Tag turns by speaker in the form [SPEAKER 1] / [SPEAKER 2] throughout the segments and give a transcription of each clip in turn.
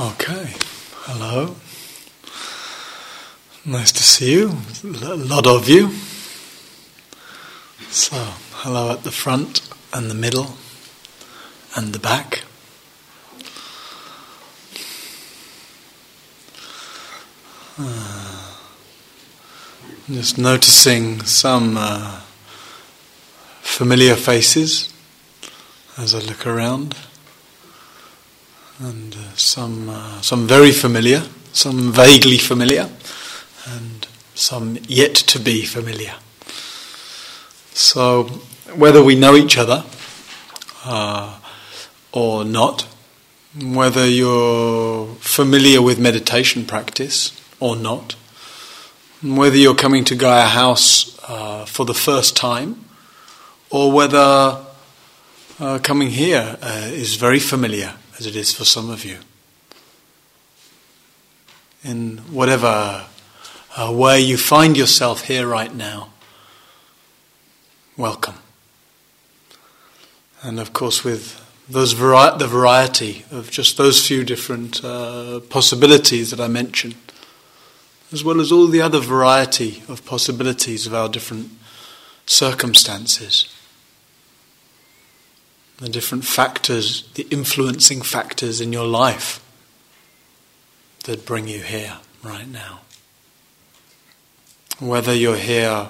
[SPEAKER 1] Okay, hello. Nice to see you, a lot of you. So, hello at the front and the middle and the back. Uh, just noticing some uh, familiar faces as I look around and uh, some uh, some very familiar, some vaguely familiar, and some yet to be familiar. So, whether we know each other uh, or not, whether you're familiar with meditation practice or not, whether you're coming to Gaia House uh, for the first time, or whether uh, coming here uh, is very familiar as it is for some of you. In whatever uh, way you find yourself here right now, welcome. And of course, with those vari- the variety of just those few different uh, possibilities that I mentioned, as well as all the other variety of possibilities of our different circumstances the different factors, the influencing factors in your life that bring you here right now. Whether you're here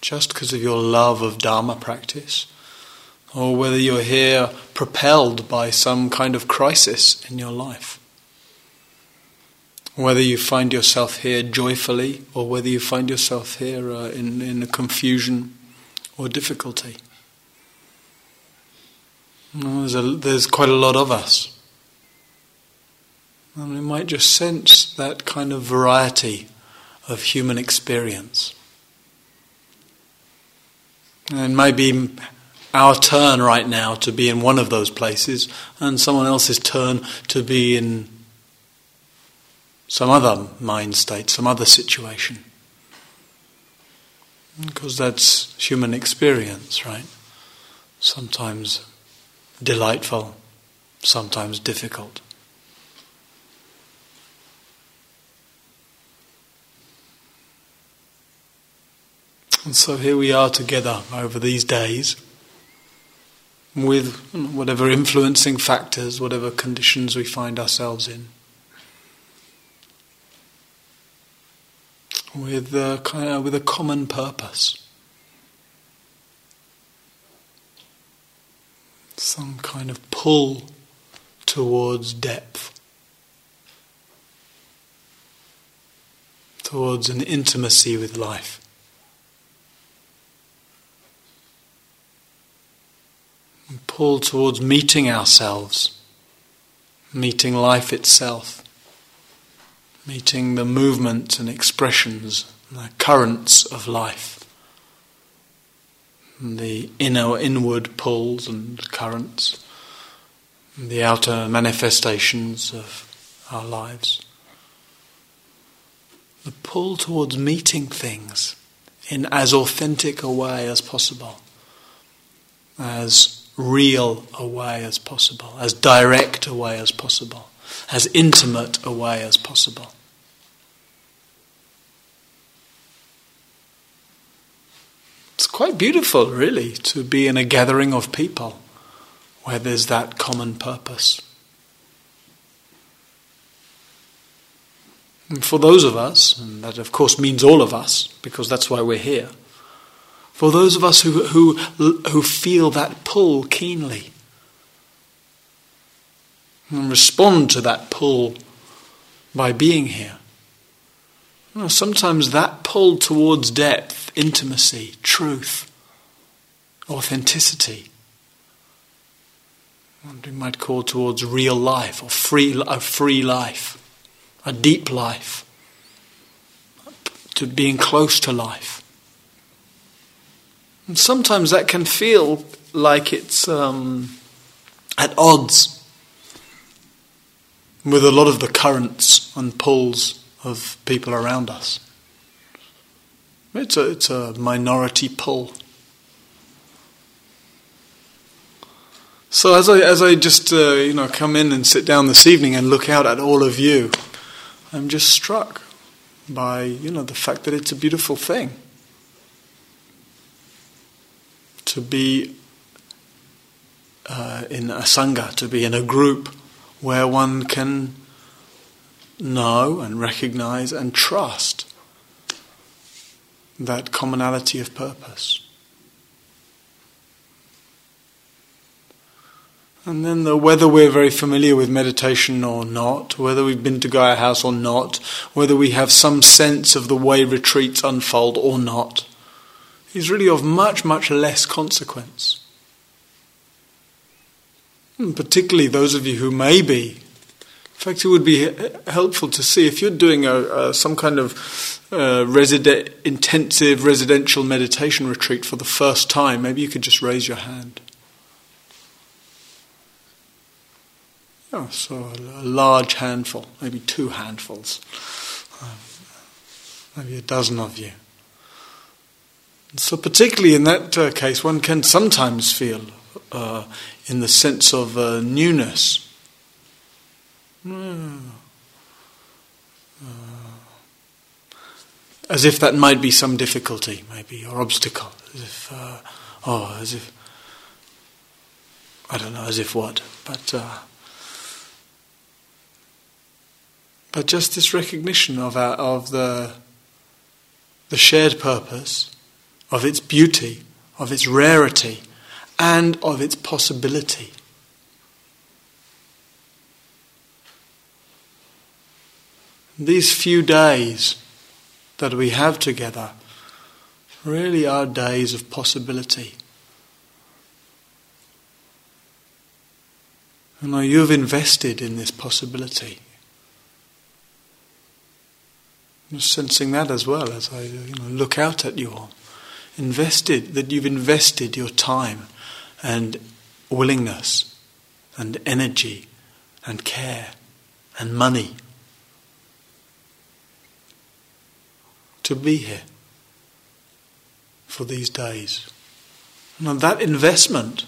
[SPEAKER 1] just because of your love of Dharma practice, or whether you're here propelled by some kind of crisis in your life. Whether you find yourself here joyfully, or whether you find yourself here uh, in, in a confusion or difficulty. There's, a, there's quite a lot of us. And we might just sense that kind of variety of human experience. And it may be our turn right now to be in one of those places, and someone else's turn to be in some other mind state, some other situation. Because that's human experience, right? Sometimes delightful, sometimes difficult. And so here we are together over these days with whatever influencing factors, whatever conditions we find ourselves in. With uh, a, of, with a common purpose. Some kind of pull towards depth, towards an intimacy with life. Pull towards meeting ourselves, meeting life itself, meeting the movements and expressions, the currents of life the inner inward pulls and currents, the outer manifestations of our lives. The pull towards meeting things in as authentic a way as possible, as real a way as possible, as direct a way as possible, as intimate a way as possible. It's quite beautiful, really, to be in a gathering of people where there's that common purpose. And for those of us, and that of course means all of us, because that's why we're here, for those of us who, who, who feel that pull keenly and respond to that pull by being here, you know, sometimes that pull towards depth intimacy, truth, authenticity. What we might call towards real life or free, a free life, a deep life, to being close to life. And sometimes that can feel like it's um, at odds with a lot of the currents and pulls of people around us. It's a, it's a minority pull. So as I as I just uh, you know come in and sit down this evening and look out at all of you, I'm just struck by you know the fact that it's a beautiful thing to be uh, in a sangha, to be in a group where one can know and recognize and trust that commonality of purpose. And then the, whether we're very familiar with meditation or not, whether we've been to Gaia House or not, whether we have some sense of the way retreats unfold or not, is really of much, much less consequence. And particularly those of you who may be. In fact, it would be helpful to see if you're doing a, some kind of uh, resident, intensive residential meditation retreat for the first time, maybe you could just raise your hand. Oh, so a large handful, maybe two handfuls, uh, maybe a dozen of you. So, particularly in that uh, case, one can sometimes feel, uh, in the sense of uh, newness, Hmm. as if that might be some difficulty, maybe, or obstacle, as if, uh, oh, as if, I don't know, as if what, but. Uh, but just this recognition of, our, of the, the shared purpose, of its beauty, of its rarity, and of its possibility. These few days that we have together really are days of possibility. And you've invested in this possibility. I'm sensing that as well as I you know, look out at you all. Invested, that you've invested your time and willingness and energy and care and money to be here for these days. Now, that investment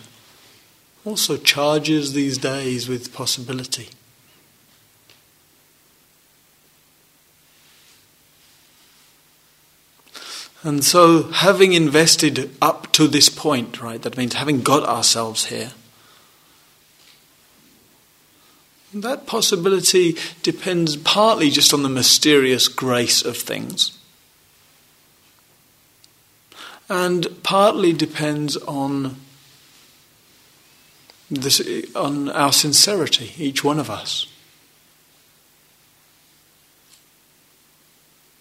[SPEAKER 1] also charges these days with possibility. And so, having invested up to this point, right, that means having got ourselves here, that possibility depends partly just on the mysterious grace of things, and partly depends on this, on our sincerity, each one of us.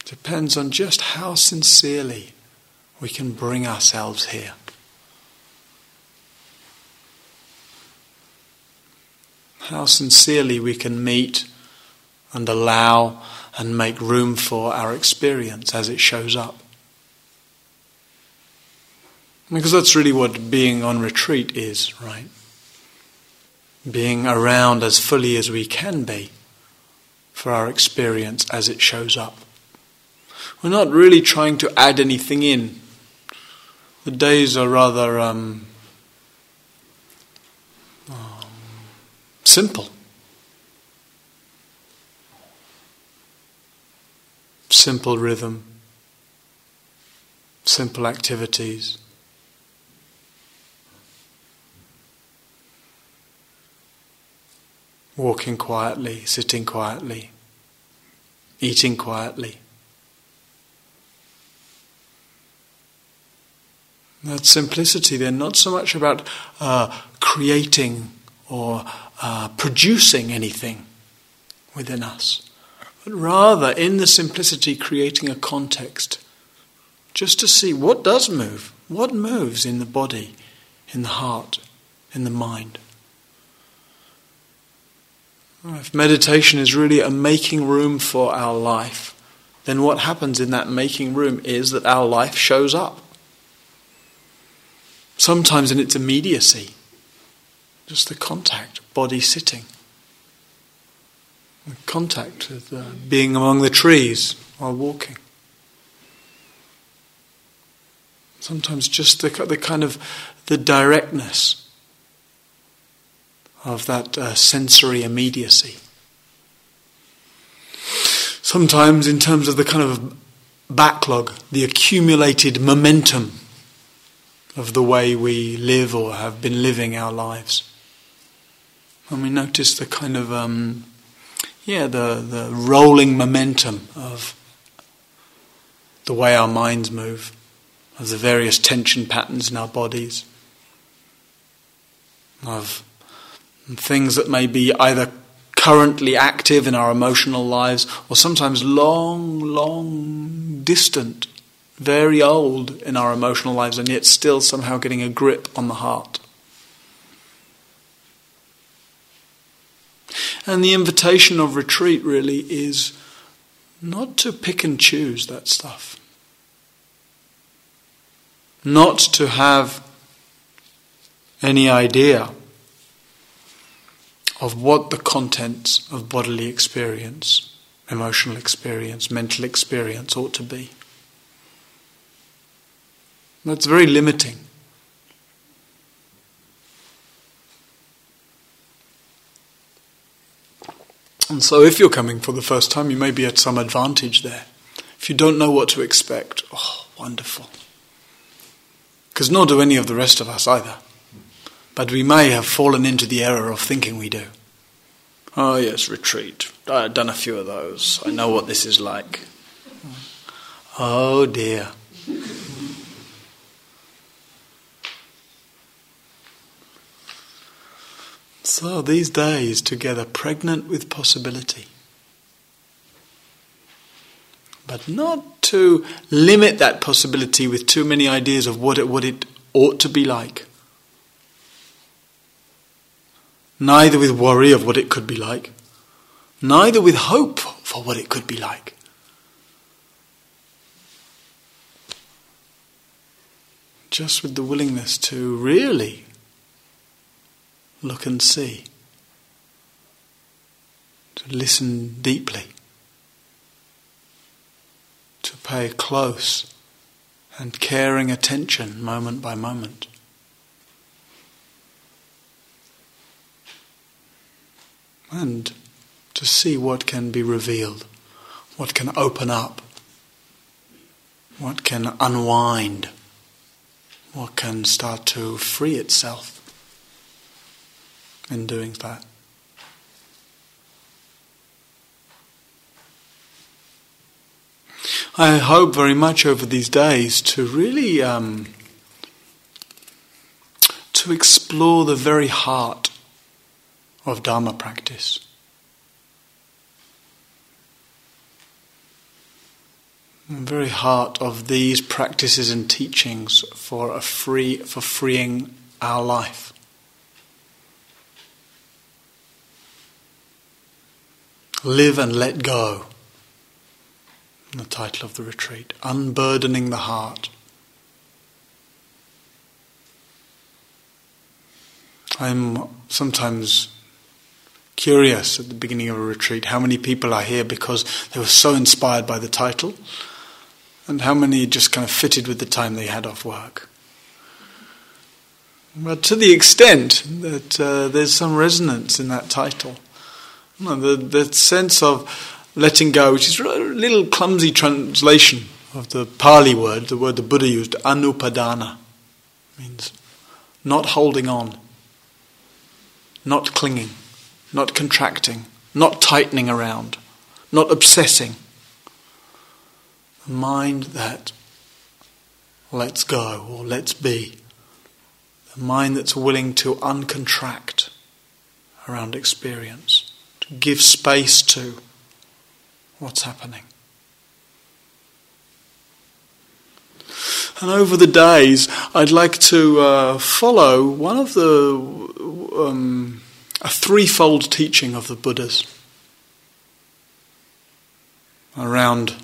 [SPEAKER 1] depends on just how sincerely we can bring ourselves here. How sincerely we can meet and allow and make room for our experience as it shows up. Because that's really what being on retreat is, right? Being around as fully as we can be for our experience as it shows up. We're not really trying to add anything in. The days are rather um, um, simple. Simple rhythm, simple activities. Walking quietly, sitting quietly, eating quietly. That simplicity, they're not so much about uh, creating or uh, producing anything within us, but rather in the simplicity creating a context just to see what does move, what moves in the body, in the heart, in the mind. If meditation is really a making room for our life, then what happens in that making room is that our life shows up sometimes in its immediacy, just the contact, body sitting, the contact with uh, being among the trees while walking. Sometimes just the, the kind of the directness of that uh, sensory immediacy. Sometimes, in terms of the kind of backlog, the accumulated momentum of the way we live or have been living our lives. And we notice the kind of, um, yeah, the, the rolling momentum of the way our minds move, of the various tension patterns in our bodies, of things that may be either currently active in our emotional lives or sometimes long, long distant, very old in our emotional lives, and yet still somehow getting a grip on the heart. And the invitation of retreat really is not to pick and choose that stuff. Not to have any idea of what the contents of bodily experience, emotional experience, mental experience ought to be. That's very limiting. And so, if you're coming for the first time, you may be at some advantage there. If you don't know what to expect, oh, wonderful. Because nor do any of the rest of us either. But we may have fallen into the error of thinking we do. Oh, yes, retreat. I've done a few of those. I know what this is like. Oh, dear. So, these days together, pregnant with possibility. But not to limit that possibility with too many ideas of what it, what it ought to be like. Neither with worry of what it could be like, neither with hope for what it could be like. Just with the willingness to really look and see, to listen deeply, to pay close and caring attention moment by moment. And to see what can be revealed, what can open up, what can unwind, what can start to free itself in doing that. I hope very much over these days to really um, to explore the very heart of Dharma practice. The very heart of these practices and teachings for a free for freeing our life. Live and let go. The title of the retreat Unburdening the Heart. I'm sometimes curious at the beginning of a retreat how many people are here because they were so inspired by the title, and how many just kind of fitted with the time they had off work. But to the extent that uh, there's some resonance in that title, the, the sense of letting go, which is a little clumsy translation of the Pali word, the word the Buddha used, anupadana, means not holding on, not clinging, not contracting, not tightening around, not obsessing. A mind that lets go or lets be. A mind that's willing to uncontract around experience to give space to what's happening. And over the days, I'd like to uh, follow one of the um, a threefold teaching of the Buddhas around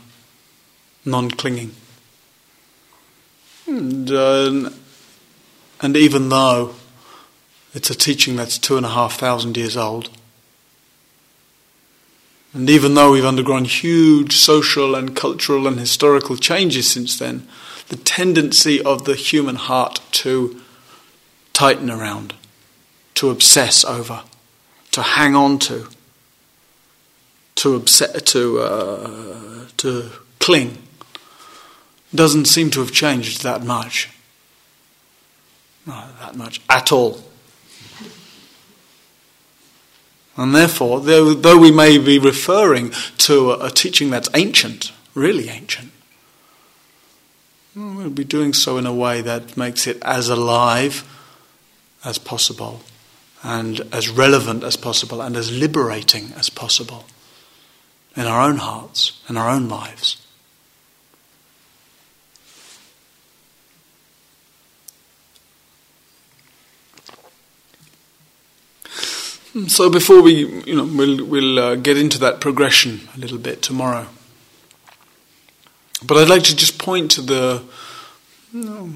[SPEAKER 1] non-clinging. And, uh, and even though it's a teaching that's two and a half thousand years old, and even though we've undergone huge social and cultural and historical changes since then, the tendency of the human heart to tighten around, to obsess over, to hang on to, to upset, to uh, to cling, doesn't seem to have changed that much. Not that much at all. And therefore, though, though we may be referring to a, a teaching that's ancient, really ancient, we'll be doing so in a way that makes it as alive as possible, and as relevant as possible, and as liberating as possible in our own hearts, in our own lives. So before we, you know, we'll we'll uh, get into that progression a little bit tomorrow. But I'd like to just point to the, you know,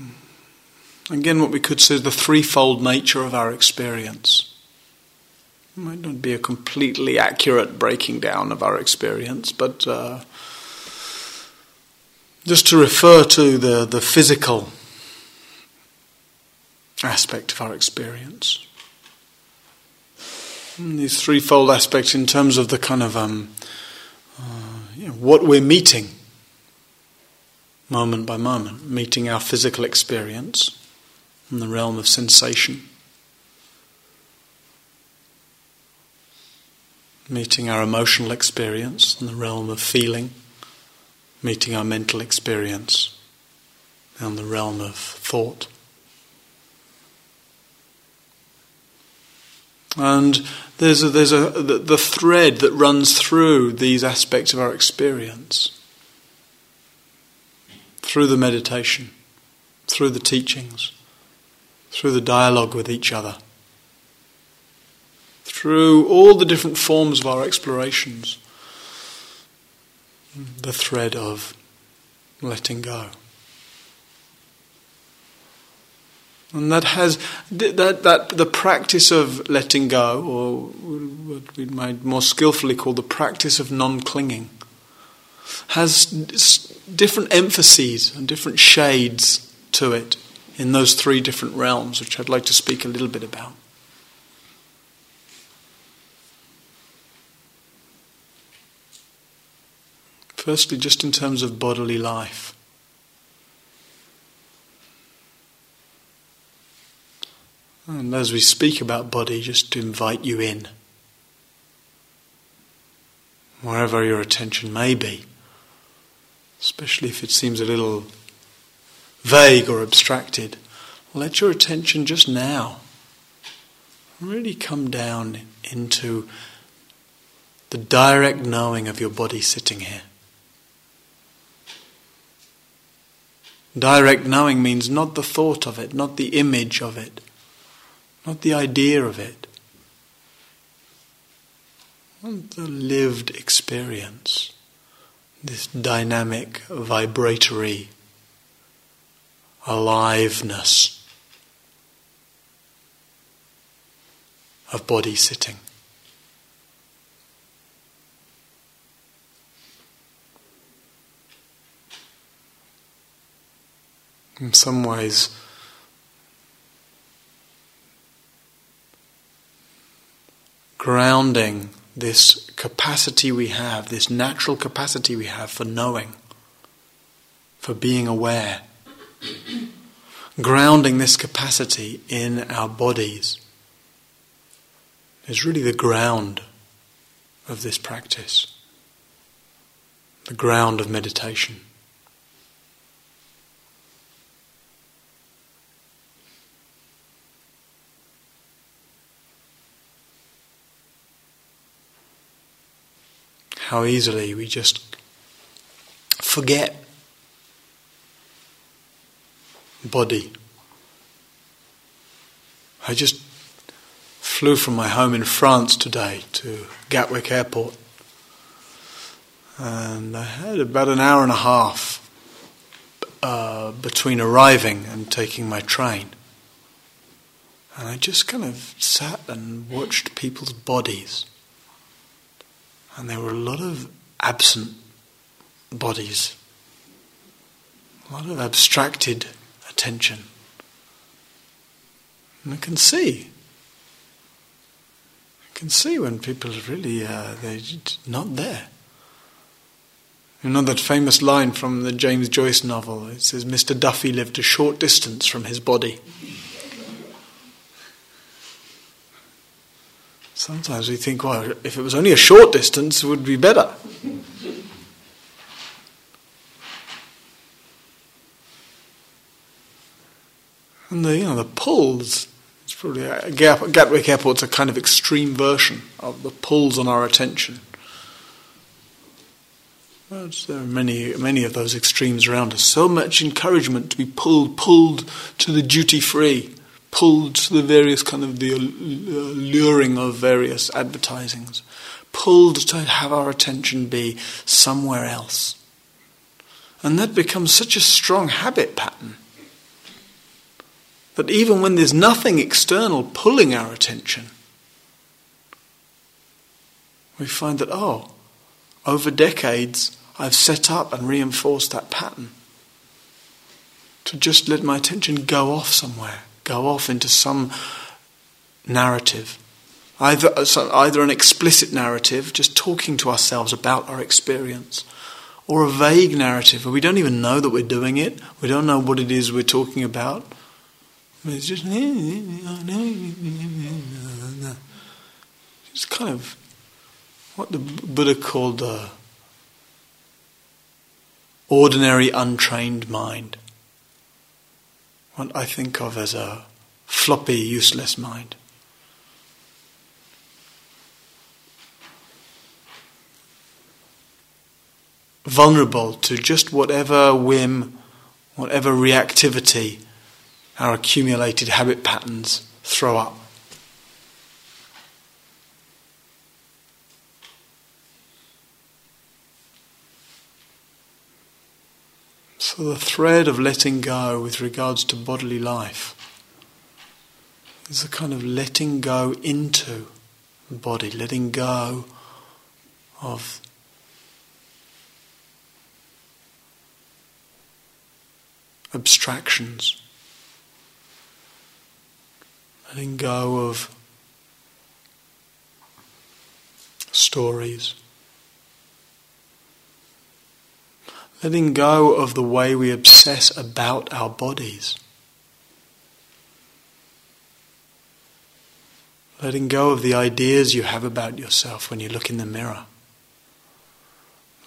[SPEAKER 1] again, what we could say is the threefold nature of our experience. It might not be a completely accurate breaking down of our experience, but uh, just to refer to the the physical aspect of our experience. Hmm, these threefold aspects in terms of the kind of um, uh, you know, what we're meeting moment by moment, meeting our physical experience the realm of sensation, meeting our emotional experience in the realm of feeling, meeting our mental experience in the realm of thought. And there's a, there's a the, the thread that runs through these aspects of our experience, through the meditation, through the teachings, through the dialogue with each other, through all the different forms of our explorations, the thread of letting go. And that has that, that the practice of letting go, or what we might more skillfully call the practice of non-clinging, has different emphases and different shades to it in those three different realms, which I'd like to speak a little bit about. Firstly, just in terms of bodily life. And as we speak about body, just to invite you in, wherever your attention may be, especially if it seems a little vague or abstracted, let your attention just now really come down into the direct knowing of your body sitting here. Direct knowing means not the thought of it, not the image of it, not the idea of it, not the lived experience, this dynamic, vibratory aliveness of body sitting. In some ways, grounding this capacity we have, this natural capacity we have for knowing, for being aware, grounding this capacity in our bodies is really the ground of this practice, the ground of meditation. how easily we just forget body. I just flew from my home in France today to Gatwick Airport. And I had about an hour and a half uh, between arriving and taking my train. And I just kind of sat and watched people's bodies and there were a lot of absent bodies, a lot of abstracted attention. And I can see, I can see when people are really uh, they're not there. You know that famous line from the James Joyce novel? It says, Mr. Duffy lived a short distance from his body. Sometimes we think, well, if it was only a short distance, it would be better. And the, you know, the pulls it's probably uh, a Gatwick Airport's a kind of extreme version of the pulls on our attention. There are many, many of those extremes around us. So much encouragement to be pulled, pulled to the duty free, pulled to the various kind of the alluring uh, of various advertisings, pulled to have our attention be somewhere else. And that becomes such a strong habit pattern that even when there's nothing external pulling our attention, we find that, oh, over decades, I've set up and reinforced that pattern to just let my attention go off somewhere, go off into some narrative. Either, either an explicit narrative, just talking to ourselves about our experience, or a vague narrative where we don't even know that we're doing it, we don't know what it is we're talking about it's just it's kind of what the Buddha called the ordinary untrained mind. What I think of as a floppy, useless mind. Vulnerable to just whatever whim, whatever reactivity our accumulated habit patterns throw up. So, the thread of letting go with regards to bodily life is a kind of letting go into the body, letting go of abstractions letting go of stories, letting go of the way we obsess about our bodies. Letting go of the ideas you have about yourself when you look in the mirror.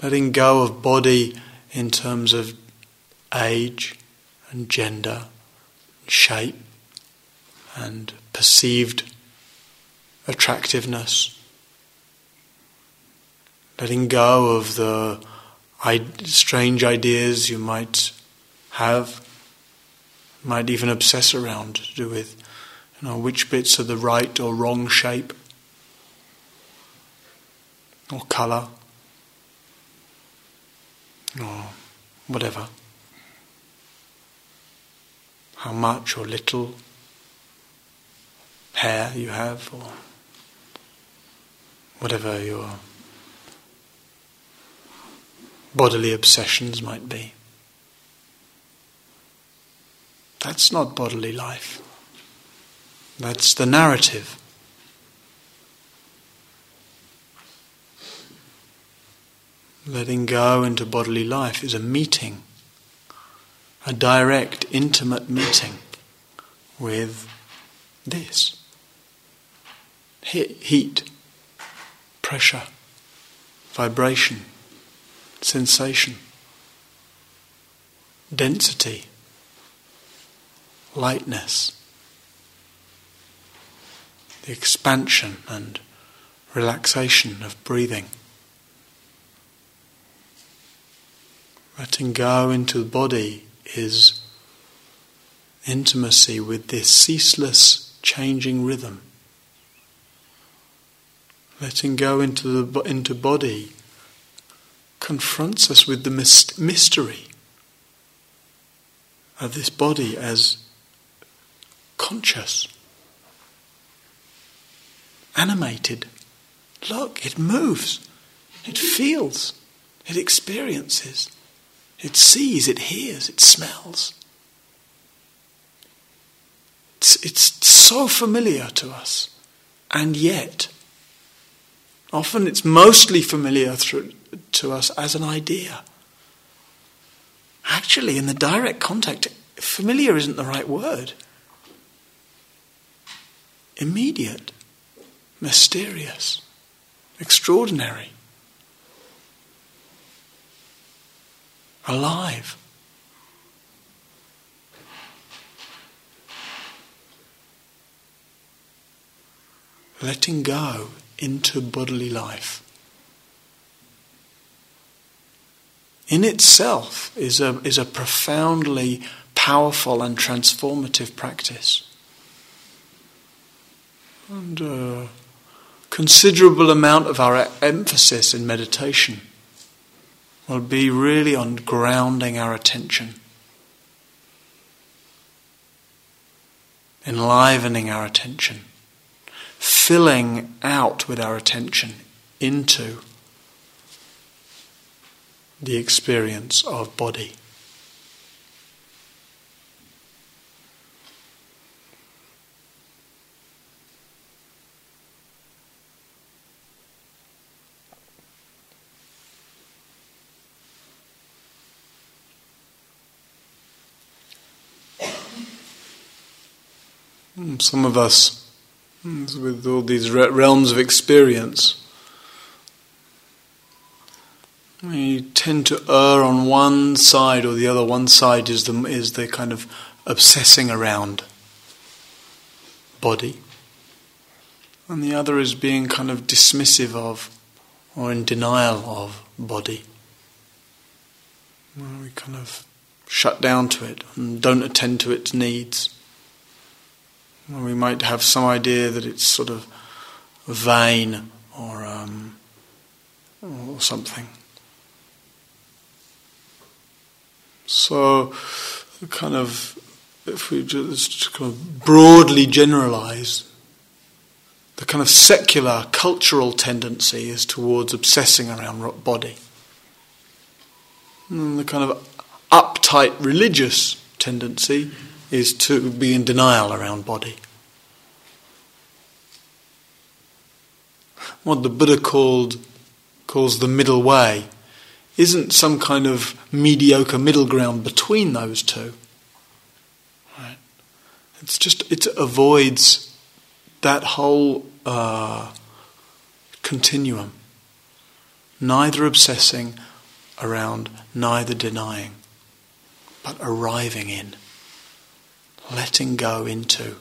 [SPEAKER 1] Letting go of body in terms of age and gender, and shape, and perceived attractiveness. Letting go of the strange ideas you might have, might even obsess around to do with you know, which bits are the right or wrong shape or colour or whatever. How much or little hair you have, or whatever your bodily obsessions might be. That's not bodily life. That's the narrative. Letting go into bodily life is a meeting, a direct, intimate meeting with this heat, pressure, vibration, sensation, density, lightness, the expansion and relaxation of breathing. Letting go into the body is intimacy with this ceaseless changing rhythm letting go into the into body confronts us with the mystery of this body as conscious, animated. Look, it moves, it feels, it experiences, it sees, it hears, it smells. It's, it's so familiar to us, and yet Often it's mostly familiar through, to us as an idea. Actually, in the direct contact, familiar isn't the right word. Immediate, mysterious, extraordinary, alive. letting go into bodily life. In itself is a, is a profoundly powerful and transformative practice. And a considerable amount of our emphasis in meditation will be really on grounding our attention, enlivening our attention filling out with our attention into the experience of body. Hmm, some of us with all these realms of experience. We tend to err on one side or the other. One side is the, is the kind of obsessing around body, and the other is being kind of dismissive of or in denial of body. We kind of shut down to it and don't attend to its needs. We might have some idea that it's sort of vain or, um, or something. So, kind of, if we just kind of broadly generalize, the kind of secular cultural tendency is towards obsessing around body. And the kind of uptight religious tendency is to be in denial around body. What the Buddha called calls the middle way isn't some kind of mediocre middle ground between those two. Right? It's just it avoids that whole uh, continuum, neither obsessing around, neither denying, but arriving in letting go into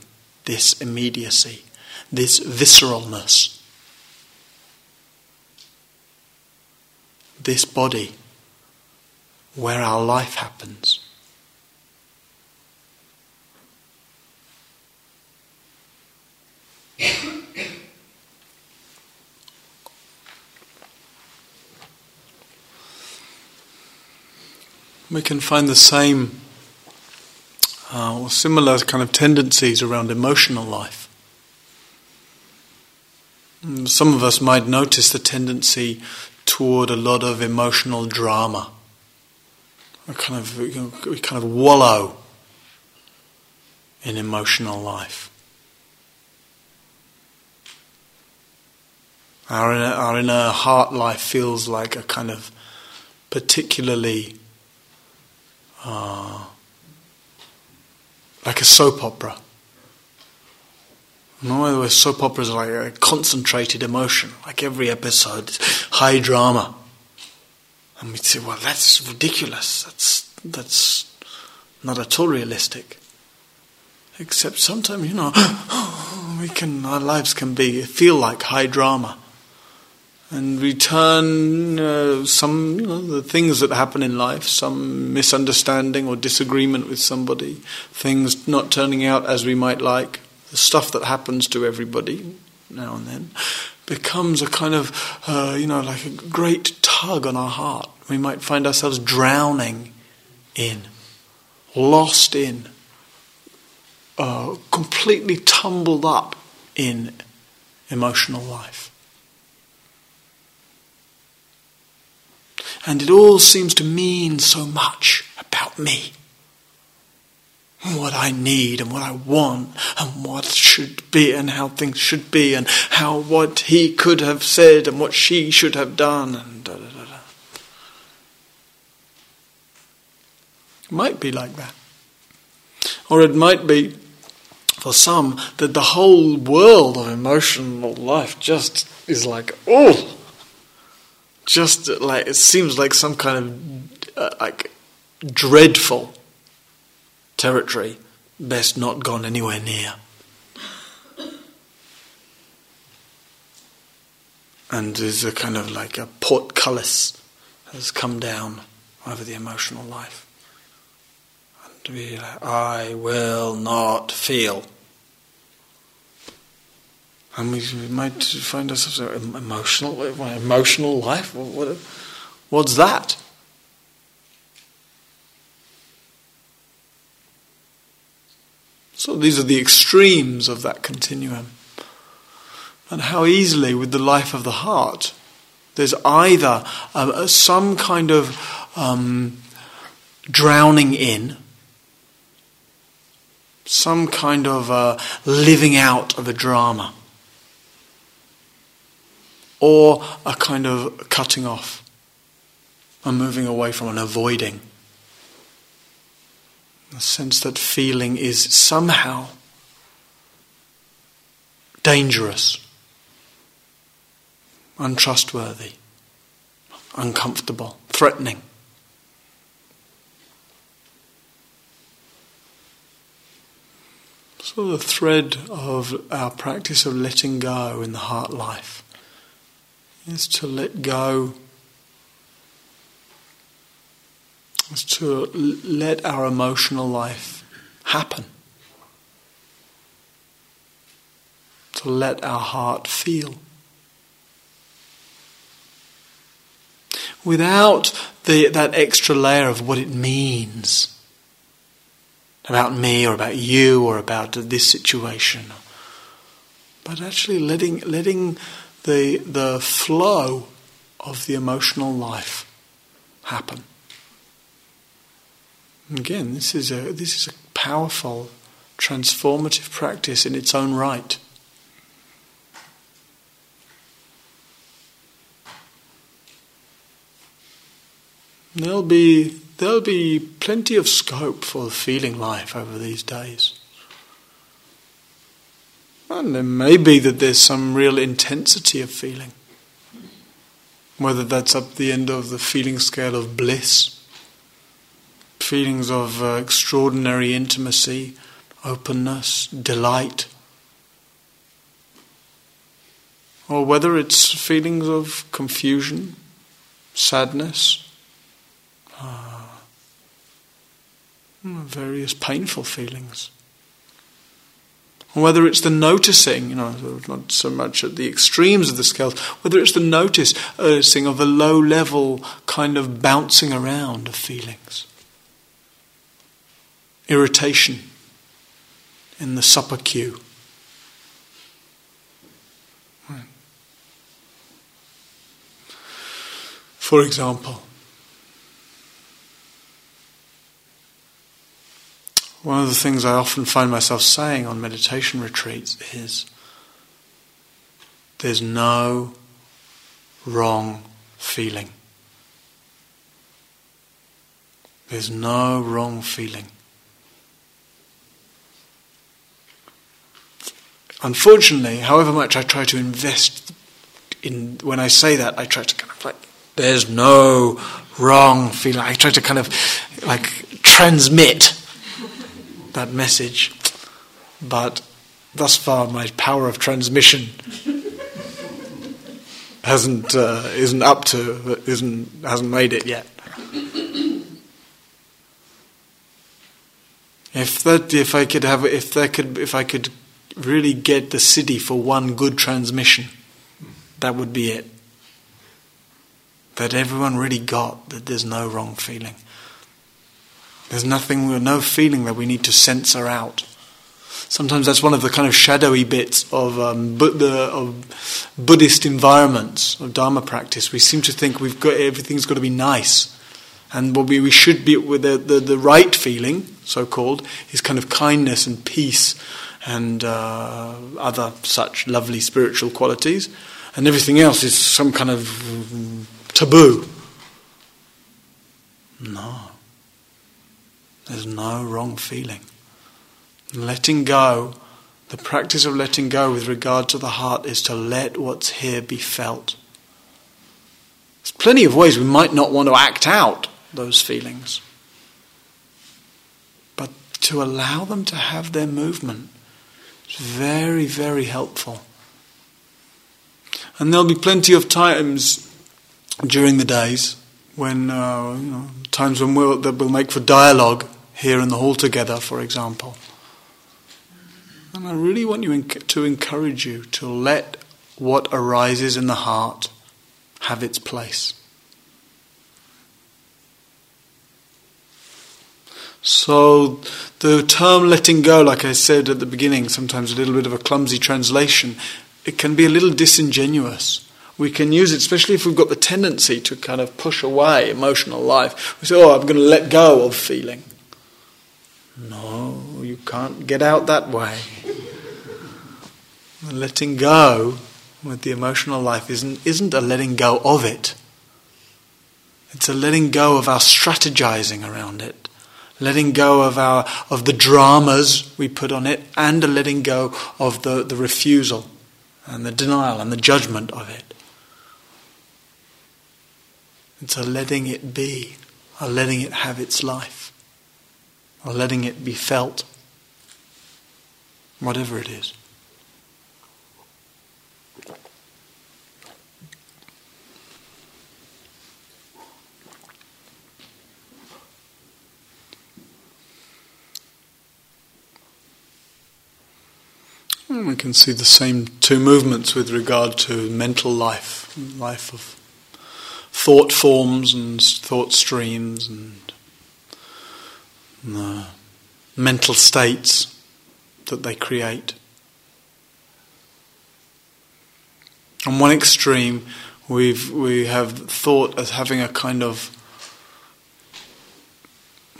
[SPEAKER 1] this immediacy, this visceralness, this body where our life happens. We can find the same uh, or similar kind of tendencies around emotional life. Mm, some of us might notice the tendency toward a lot of emotional drama. We kind of, we kind of wallow in emotional life. Our inner, our inner heart life feels like a kind of particularly uh, like a soap opera. No, way, soap operas are like a concentrated emotion, like every episode, high drama. And we'd say, well, that's ridiculous. That's, that's not at all realistic. Except sometimes, you know, we can, our lives can be, feel like high drama and return uh, some you know, the things that happen in life, some misunderstanding or disagreement with somebody, things not turning out as we might like, the stuff that happens to everybody now and then, becomes a kind of uh, you know like a great tug on our heart. We might find ourselves drowning in, lost in, uh, completely tumbled up in emotional life. And it all seems to mean so much about me. what I need and what I want and what should be and how things should be and how what he could have said and what she should have done and da da da da. It might be like that. Or it might be for some that the whole world of emotional life just is like, oh, just like it seems like some kind of uh, like dreadful territory best not gone anywhere near. And there's a kind of like a portcullis has come down over the emotional life. And be like, I will not feel. And we might find ourselves emotional, emotional life. What, what's that? So these are the extremes of that continuum. And how easily, with the life of the heart, there's either uh, some kind of um, drowning in, some kind of uh, living out of a drama, or a kind of cutting off, a moving away from, an avoiding. The sense that feeling is somehow dangerous, untrustworthy, uncomfortable, threatening. So, the thread of our practice of letting go in the heart life is to let go is to let our emotional life happen. To let our heart feel. Without the, that extra layer of what it means about me or about you or about this situation. But actually letting, letting the, the flow of the emotional life happen. Again, this is a this is a powerful, transformative practice in its own right. There'll be there'll be plenty of scope for feeling life over these days. And it may be that there's some real intensity of feeling. Whether that's up the end of the feeling scale of bliss feelings of uh, extraordinary intimacy, openness, delight, or whether it's feelings of confusion, sadness, uh, various painful feelings. Whether it's the noticing, you know, not so much at the extremes of the scales, whether it's the noticing of a low level kind of bouncing around of feelings irritation in the supper queue. For example, one of the things I often find myself saying on meditation retreats is there's no wrong feeling. There's no wrong feeling. Unfortunately, however much I try to invest in, when I say that, I try to kind of like, there's no wrong feeling. I try to kind of like transmit that message. But thus far, my power of transmission hasn't uh, isn't up to isn't hasn't made it yet. If that if I could have if there could if I could really get the siddhi for one good transmission, that would be it. That everyone really got that there's no wrong feeling. There's nothing, no feeling that we need to censor out. Sometimes that's one of the kind of shadowy bits of, um, of Buddhist environments of Dharma practice. We seem to think we've got everything's got to be nice. And what we, we should be with the, the, the right feeling, so called, is kind of kindness and peace and uh, other such lovely spiritual qualities. And everything else is some kind of taboo. No. There's no wrong feeling. Letting go, the practice of letting go with regard to the heart is to let what's here be felt. There's plenty of ways we might not want to act out those feelings, but to allow them to have their movement is very, very helpful. And there'll be plenty of times during the days when uh, you know, times when we'll, that we'll make for dialogue here in the hall together, for example. And I really want you to encourage you to let what arises in the heart have its place. So, the term letting go, like I said at the beginning, sometimes a little bit of a clumsy translation, it can be a little disingenuous we can use it, especially if we've got the tendency to kind of push away emotional life. We say, oh, I'm going to let go of feeling. No, you can't get out that way. letting go with the emotional life isn't, isn't a letting go of it. It's a letting go of our strategizing around it, letting go of our of the dramas we put on it, and a letting go of the, the refusal and the denial and the judgment of it. It's a letting it be, a letting it have its life, a letting it be felt, whatever it is. we can see the same two movements with regard to mental life, life of thought forms and thought streams and the mental states that they create. On one extreme, we've, we have thought as having a kind of,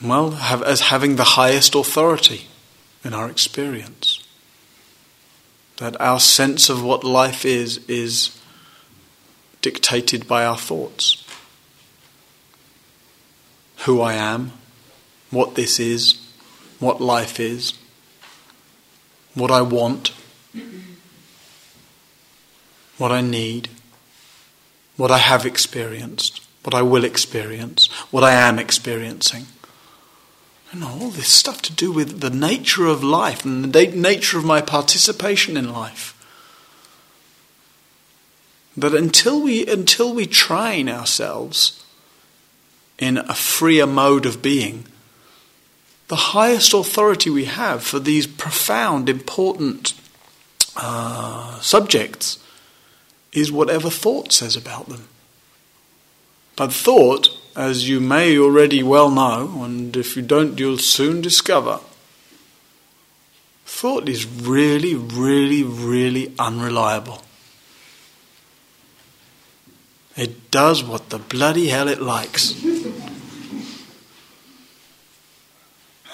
[SPEAKER 1] well, have, as having the highest authority in our experience. That our sense of what life is is dictated by our thoughts. Who I am, what this is, what life is, what I want, what I need, what I have experienced, what I will experience, what I am experiencing. And all this stuff to do with the nature of life and the nature of my participation in life. That until we, until we train ourselves in a freer mode of being, the highest authority we have for these profound, important uh, subjects is whatever thought says about them. But thought, as you may already well know, and if you don't, you'll soon discover, thought is really, really, really unreliable. It does what the bloody hell it likes.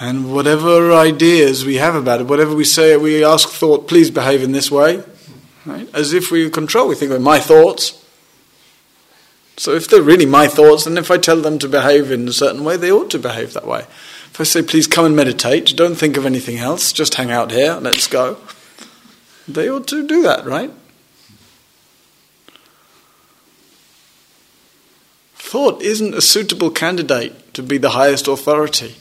[SPEAKER 1] And whatever ideas we have about it, whatever we say, we ask thought, please behave in this way. Right? As if we control, we think they're my thoughts. So if they're really my thoughts, then if I tell them to behave in a certain way, they ought to behave that way. If I say, please come and meditate, don't think of anything else, just hang out here, let's go, they ought to do that, right? thought isn't a suitable candidate to be the highest authority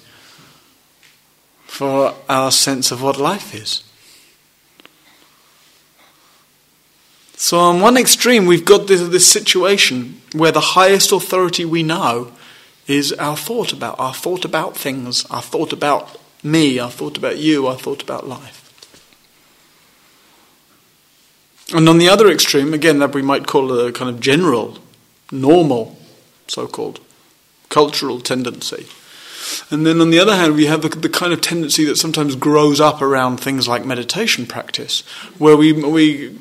[SPEAKER 1] for our sense of what life is. So, on one extreme, we've got this, this situation where the highest authority we know is our thought about our thought about things, our thought about me, our thought about you, our thought about life. And on the other extreme, again, that we might call a kind of general, normal so called cultural tendency. And then on the other hand, we have the, the, kind of tendency that sometimes grows up around things like meditation practice, where we, we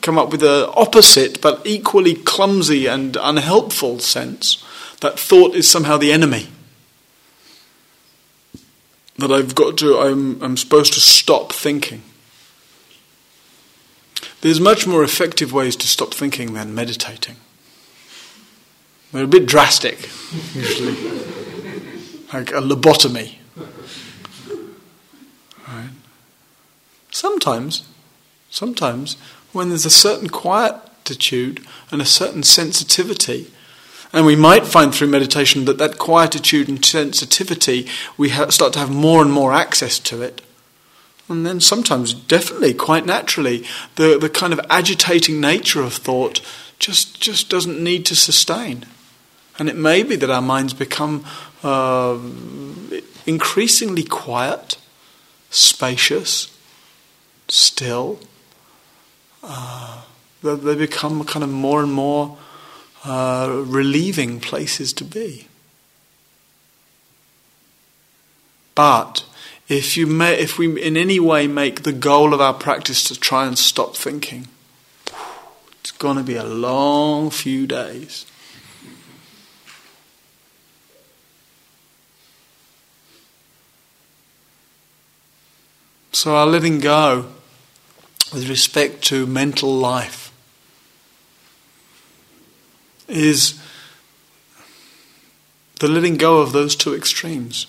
[SPEAKER 1] come up with an opposite but equally clumsy and unhelpful sense that thought is somehow the enemy. That I've got to, I'm, I'm supposed to stop thinking. There's much more effective ways to stop thinking than meditating. They're a bit drastic, usually, like a lobotomy. Right? Sometimes, sometimes, when there's a certain quietude and a certain sensitivity, and we might find through meditation that that quietude and sensitivity, we ha- start to have more and more access to it. And then sometimes, definitely, quite naturally, the, the kind of agitating nature of thought just, just doesn't need to sustain. And it may be that our minds become uh, increasingly quiet, spacious, still. Uh, they become kind of more and more uh, relieving places to be. But if, you may, if we in any way make the goal of our practice to try and stop thinking, it's going to be a long few days. So, our letting go with respect to mental life is the letting go of those two extremes.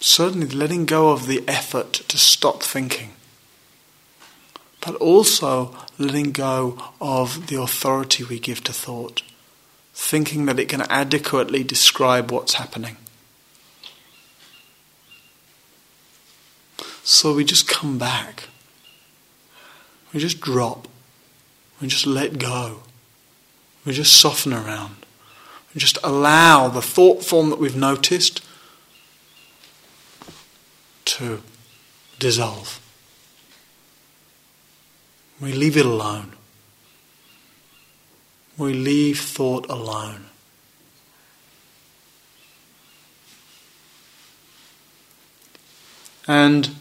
[SPEAKER 1] Certainly, the letting go of the effort to stop thinking, but also letting go of the authority we give to thought, thinking that it can adequately describe what's happening. So we just come back. We just drop. We just let go. We just soften around. We just allow the thought form that we've noticed to dissolve. We leave it alone. We leave thought alone. And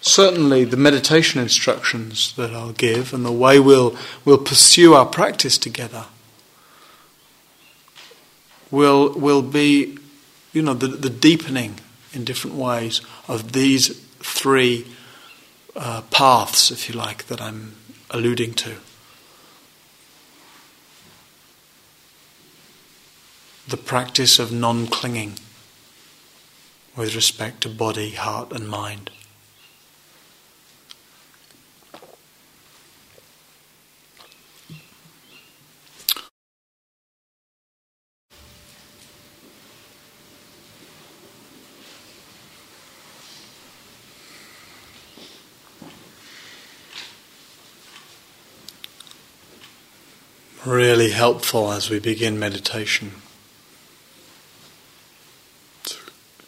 [SPEAKER 1] certainly the meditation instructions that I'll give and the way we'll, we'll pursue our practice together will, will be, you know, the, the deepening in different ways of these three uh, paths, if you like, that I'm alluding to. The practice of non clinging with respect to body, heart, and mind. Really helpful as we begin meditation.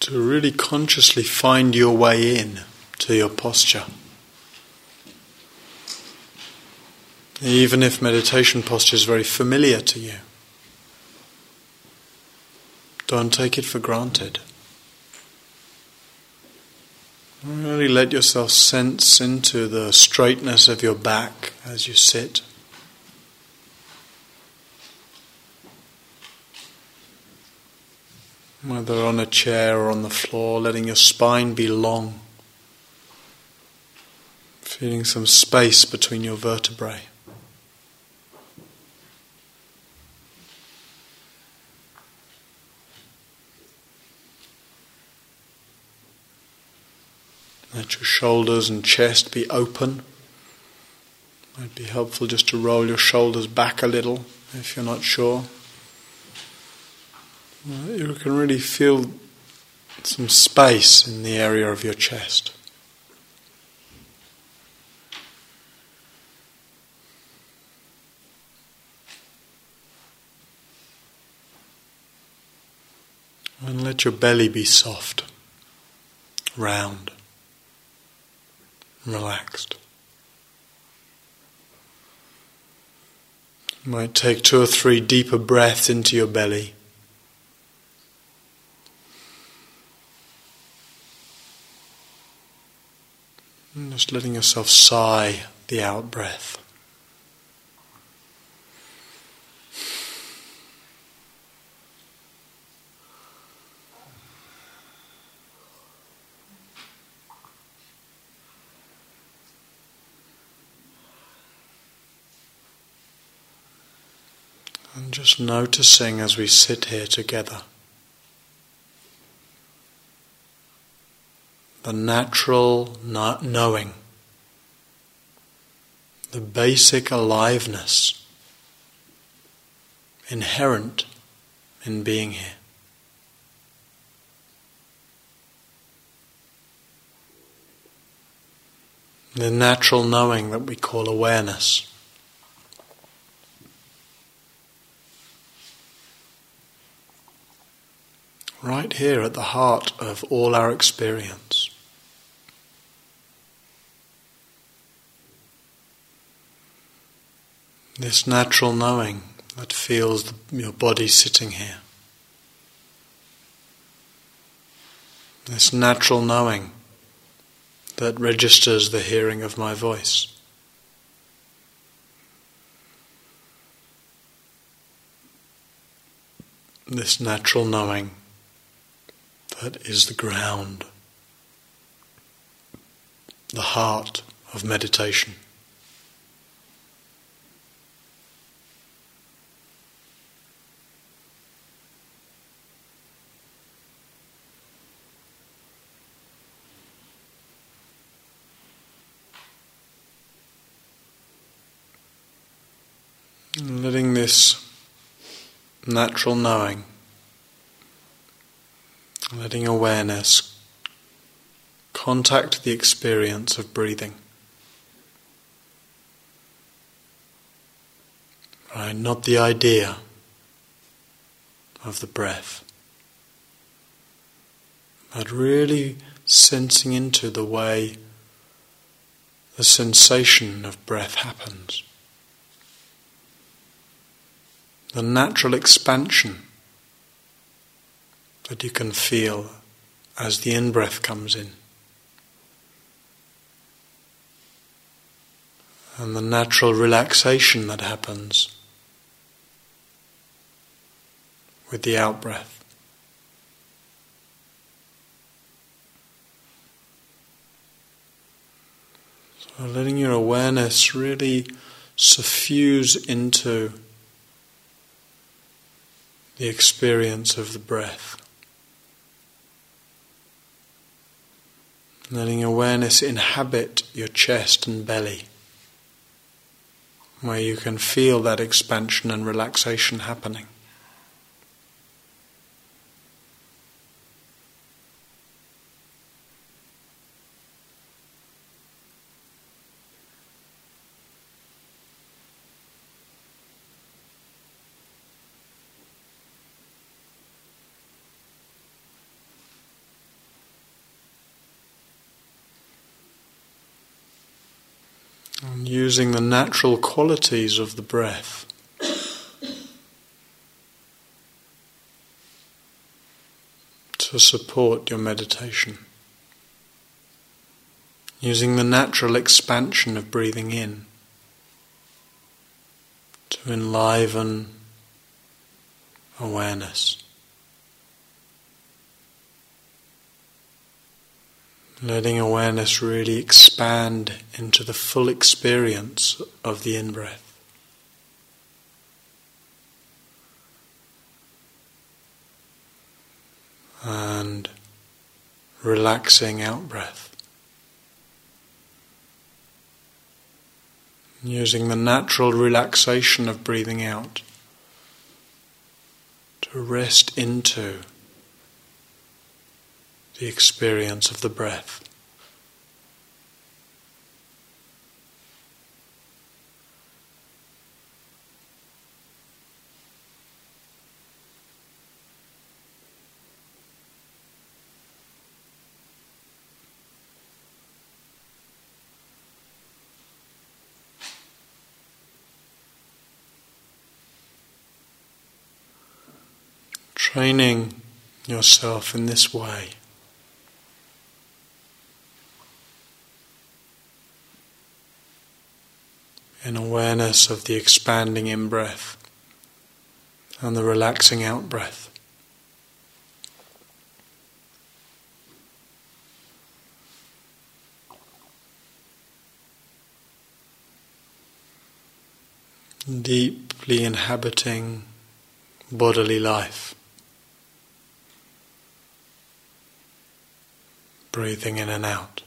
[SPEAKER 1] To, really consciously find your way in to your posture. Even if meditation posture is very familiar to you, don't take it for granted. Really let yourself sense into the straightness of your back as you sit. Whether on a chair or on the floor, letting your spine be long, feeling some space between your vertebrae. Let your shoulders and chest be open. It might be helpful just to roll your shoulders back a little if you're not sure. You can really feel some space in the area of your chest. And let your belly be soft, round, relaxed. You might take two or three deeper breaths into your belly. And just letting yourself sigh the out breath. And just noticing as we sit here together. The natural not knowing, the basic aliveness inherent in being here. The natural knowing that we call awareness. Right here at the heart of all our experience. This natural knowing that feels your body sitting here. This natural knowing that registers the hearing of my voice. This natural knowing that is the ground, the heart of meditation. letting this natural knowing, letting awareness contact the experience of breathing. Right, not the idea of the breath, but really sensing into the way the sensation of breath happens the natural expansion that you can feel as the in breath comes in. And the natural relaxation that happens with the out breath. So letting your awareness really suffuse into the experience of the breath. Letting awareness inhabit your chest and belly, where you can feel that expansion and relaxation happening. And using the natural qualities of the breath. to support your meditation. Using the natural expansion of breathing in to enliven awareness. Letting awareness really expand into the full experience of the in breath. And relaxing out breath. Using the natural relaxation of breathing out to rest into the experience of the breath. Training yourself in this way. in awareness of the expanding in breath and the relaxing out breath. Deeply inhabiting bodily life. Breathing in and out.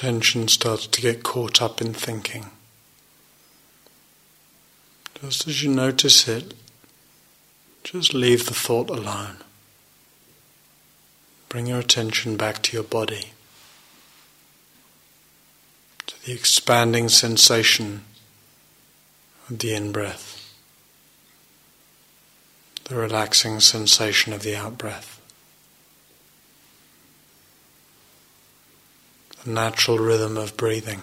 [SPEAKER 1] Attention starts to get caught up in thinking. Just as you notice it, just leave the thought alone. Bring your attention back to your body, to the expanding sensation of the in breath, the relaxing sensation of the out breath. The natural rhythm of breathing.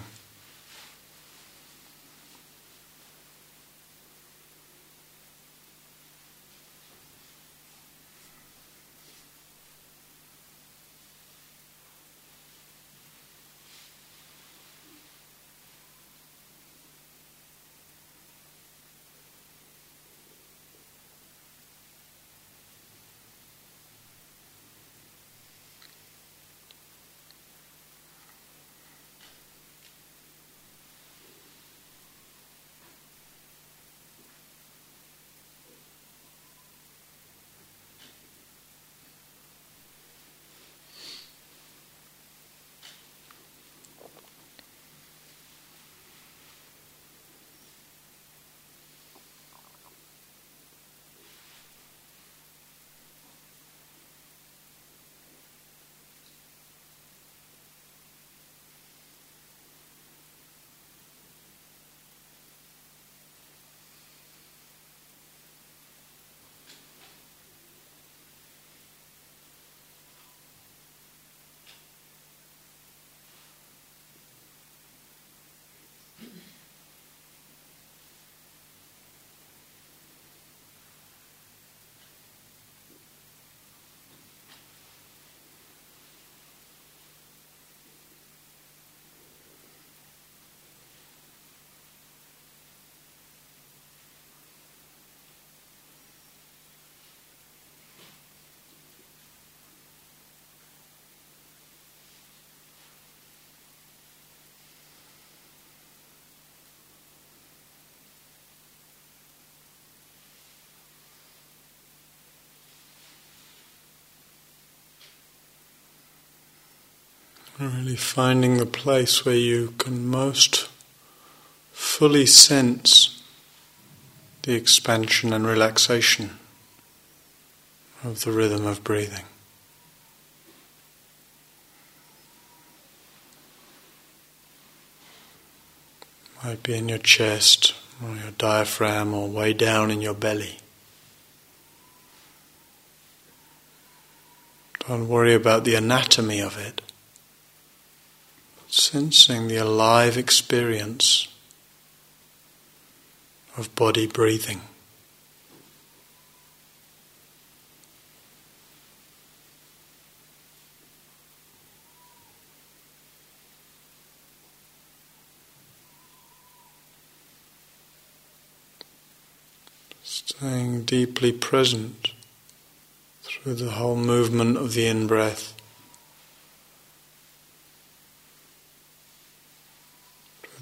[SPEAKER 1] Really finding the place where you can most fully sense the expansion and relaxation of the rhythm of breathing. Might be in your chest or your diaphragm or way down in your belly. Don't worry about the anatomy of it sensing the alive experience of body breathing. Staying deeply present through the whole movement of the in breath.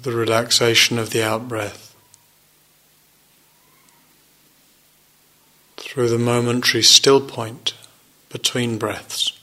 [SPEAKER 1] The relaxation of the out breath, through the momentary still point between breaths.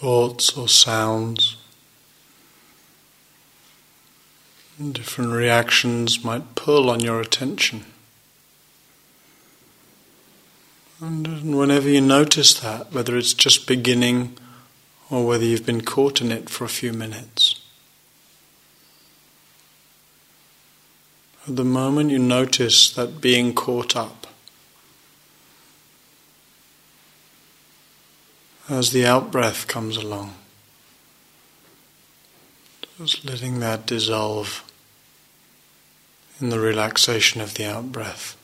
[SPEAKER 1] Thoughts or sounds. Different reactions might pull on your attention. And whenever you notice that, whether it's just beginning or whether you've been caught in it for a few minutes, at the moment you notice that being caught up, as the out breath comes along, just letting that dissolve in the relaxation of the out breath.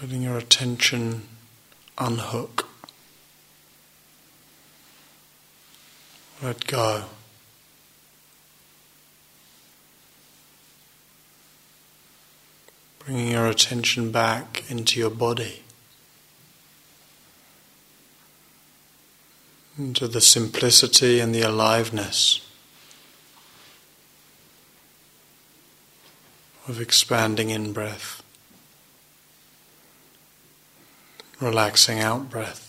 [SPEAKER 1] Letting your attention unhook. Let go. Bringing your attention back into your body. Into the simplicity and the aliveness of expanding in breath, relaxing out breath.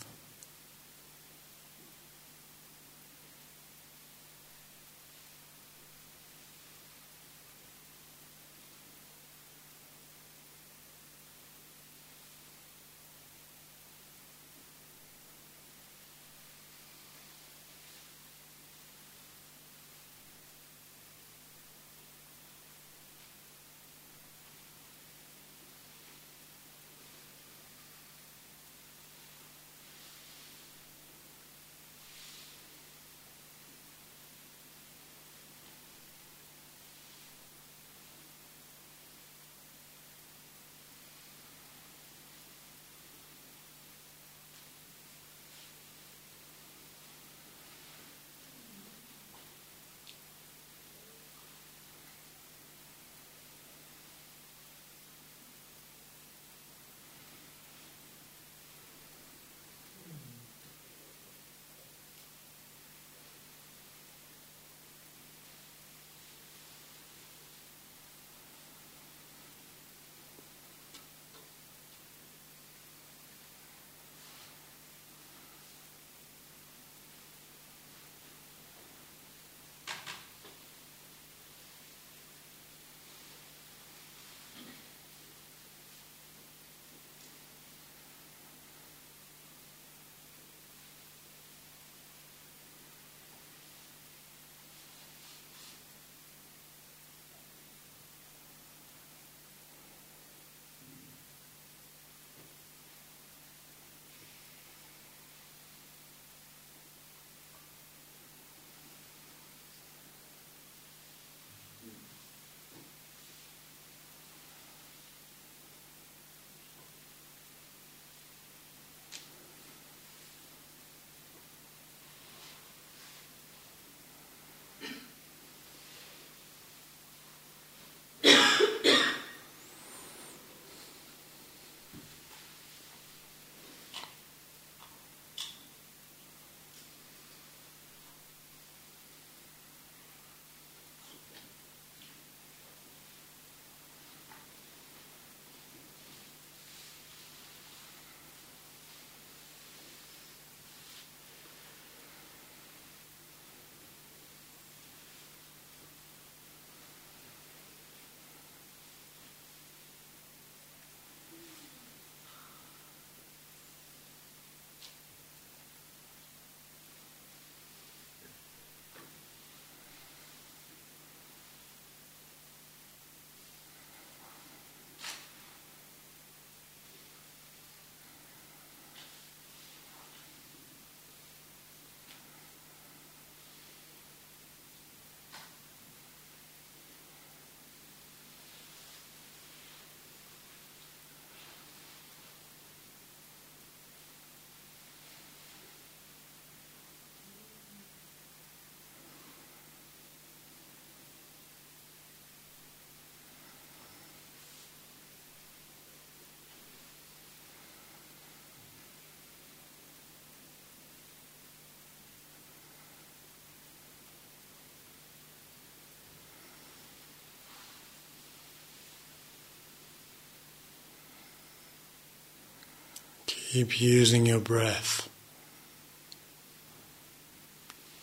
[SPEAKER 1] Keep using your breath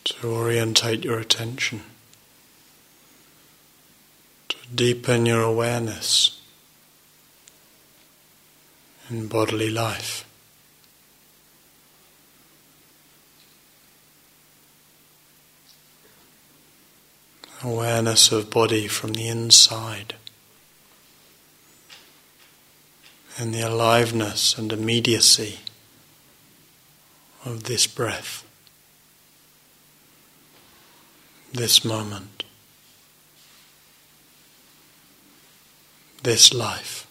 [SPEAKER 1] to orientate your attention, to deepen your awareness in bodily life. Awareness of body from the inside. And the aliveness and immediacy of this breath this moment, this life.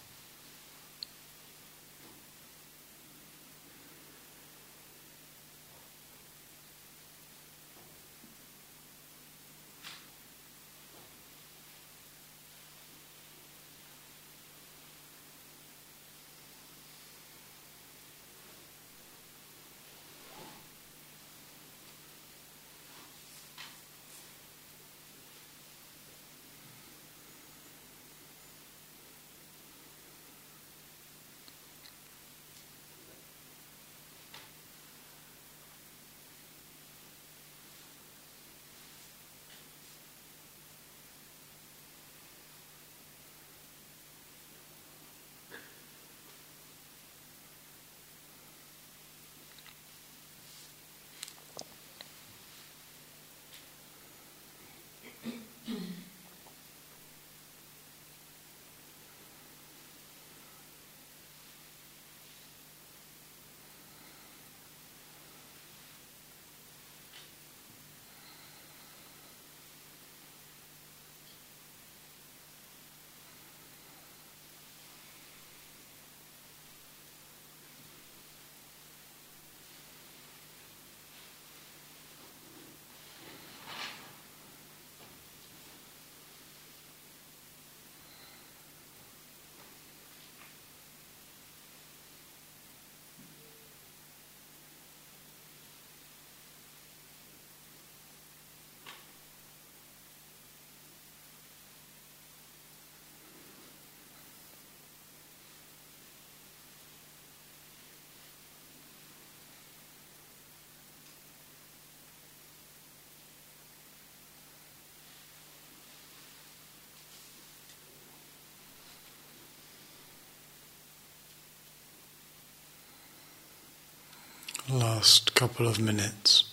[SPEAKER 1] Last couple of minutes.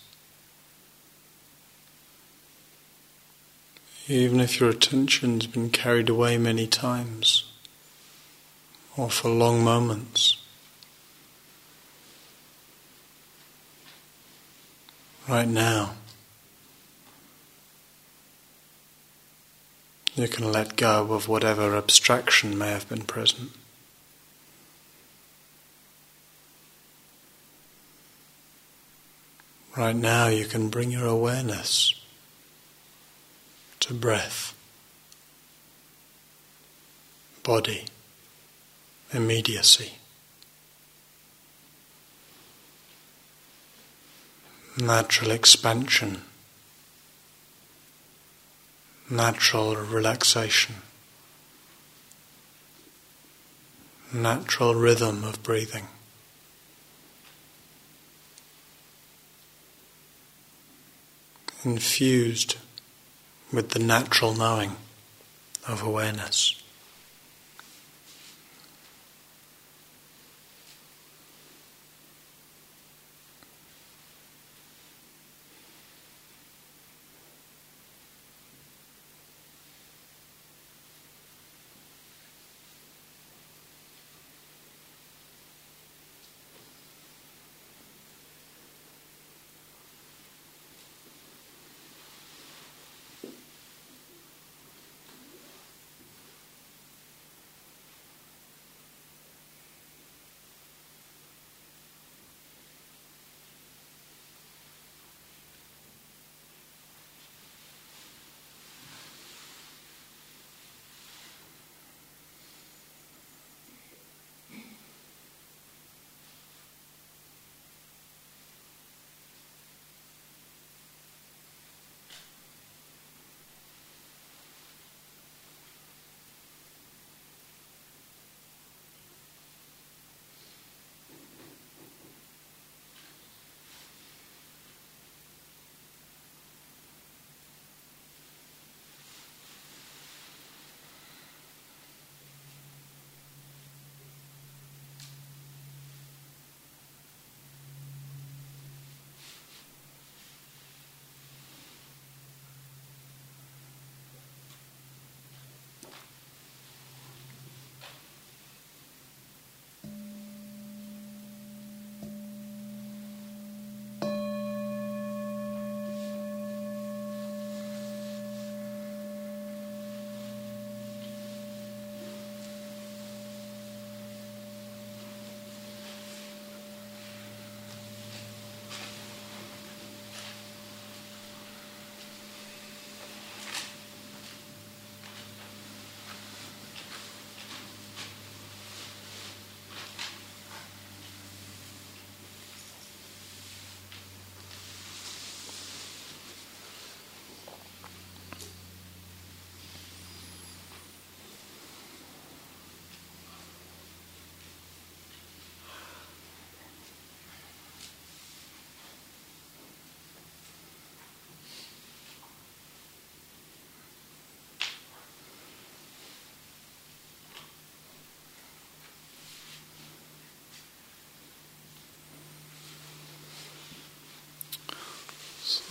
[SPEAKER 1] Even if your attention's been carried away many times, or for long moments, right now, you can let go of whatever abstraction may have been present. Right now, you can bring your awareness to breath, body, immediacy, natural expansion, natural relaxation, natural rhythm of breathing. Infused with the natural knowing of awareness.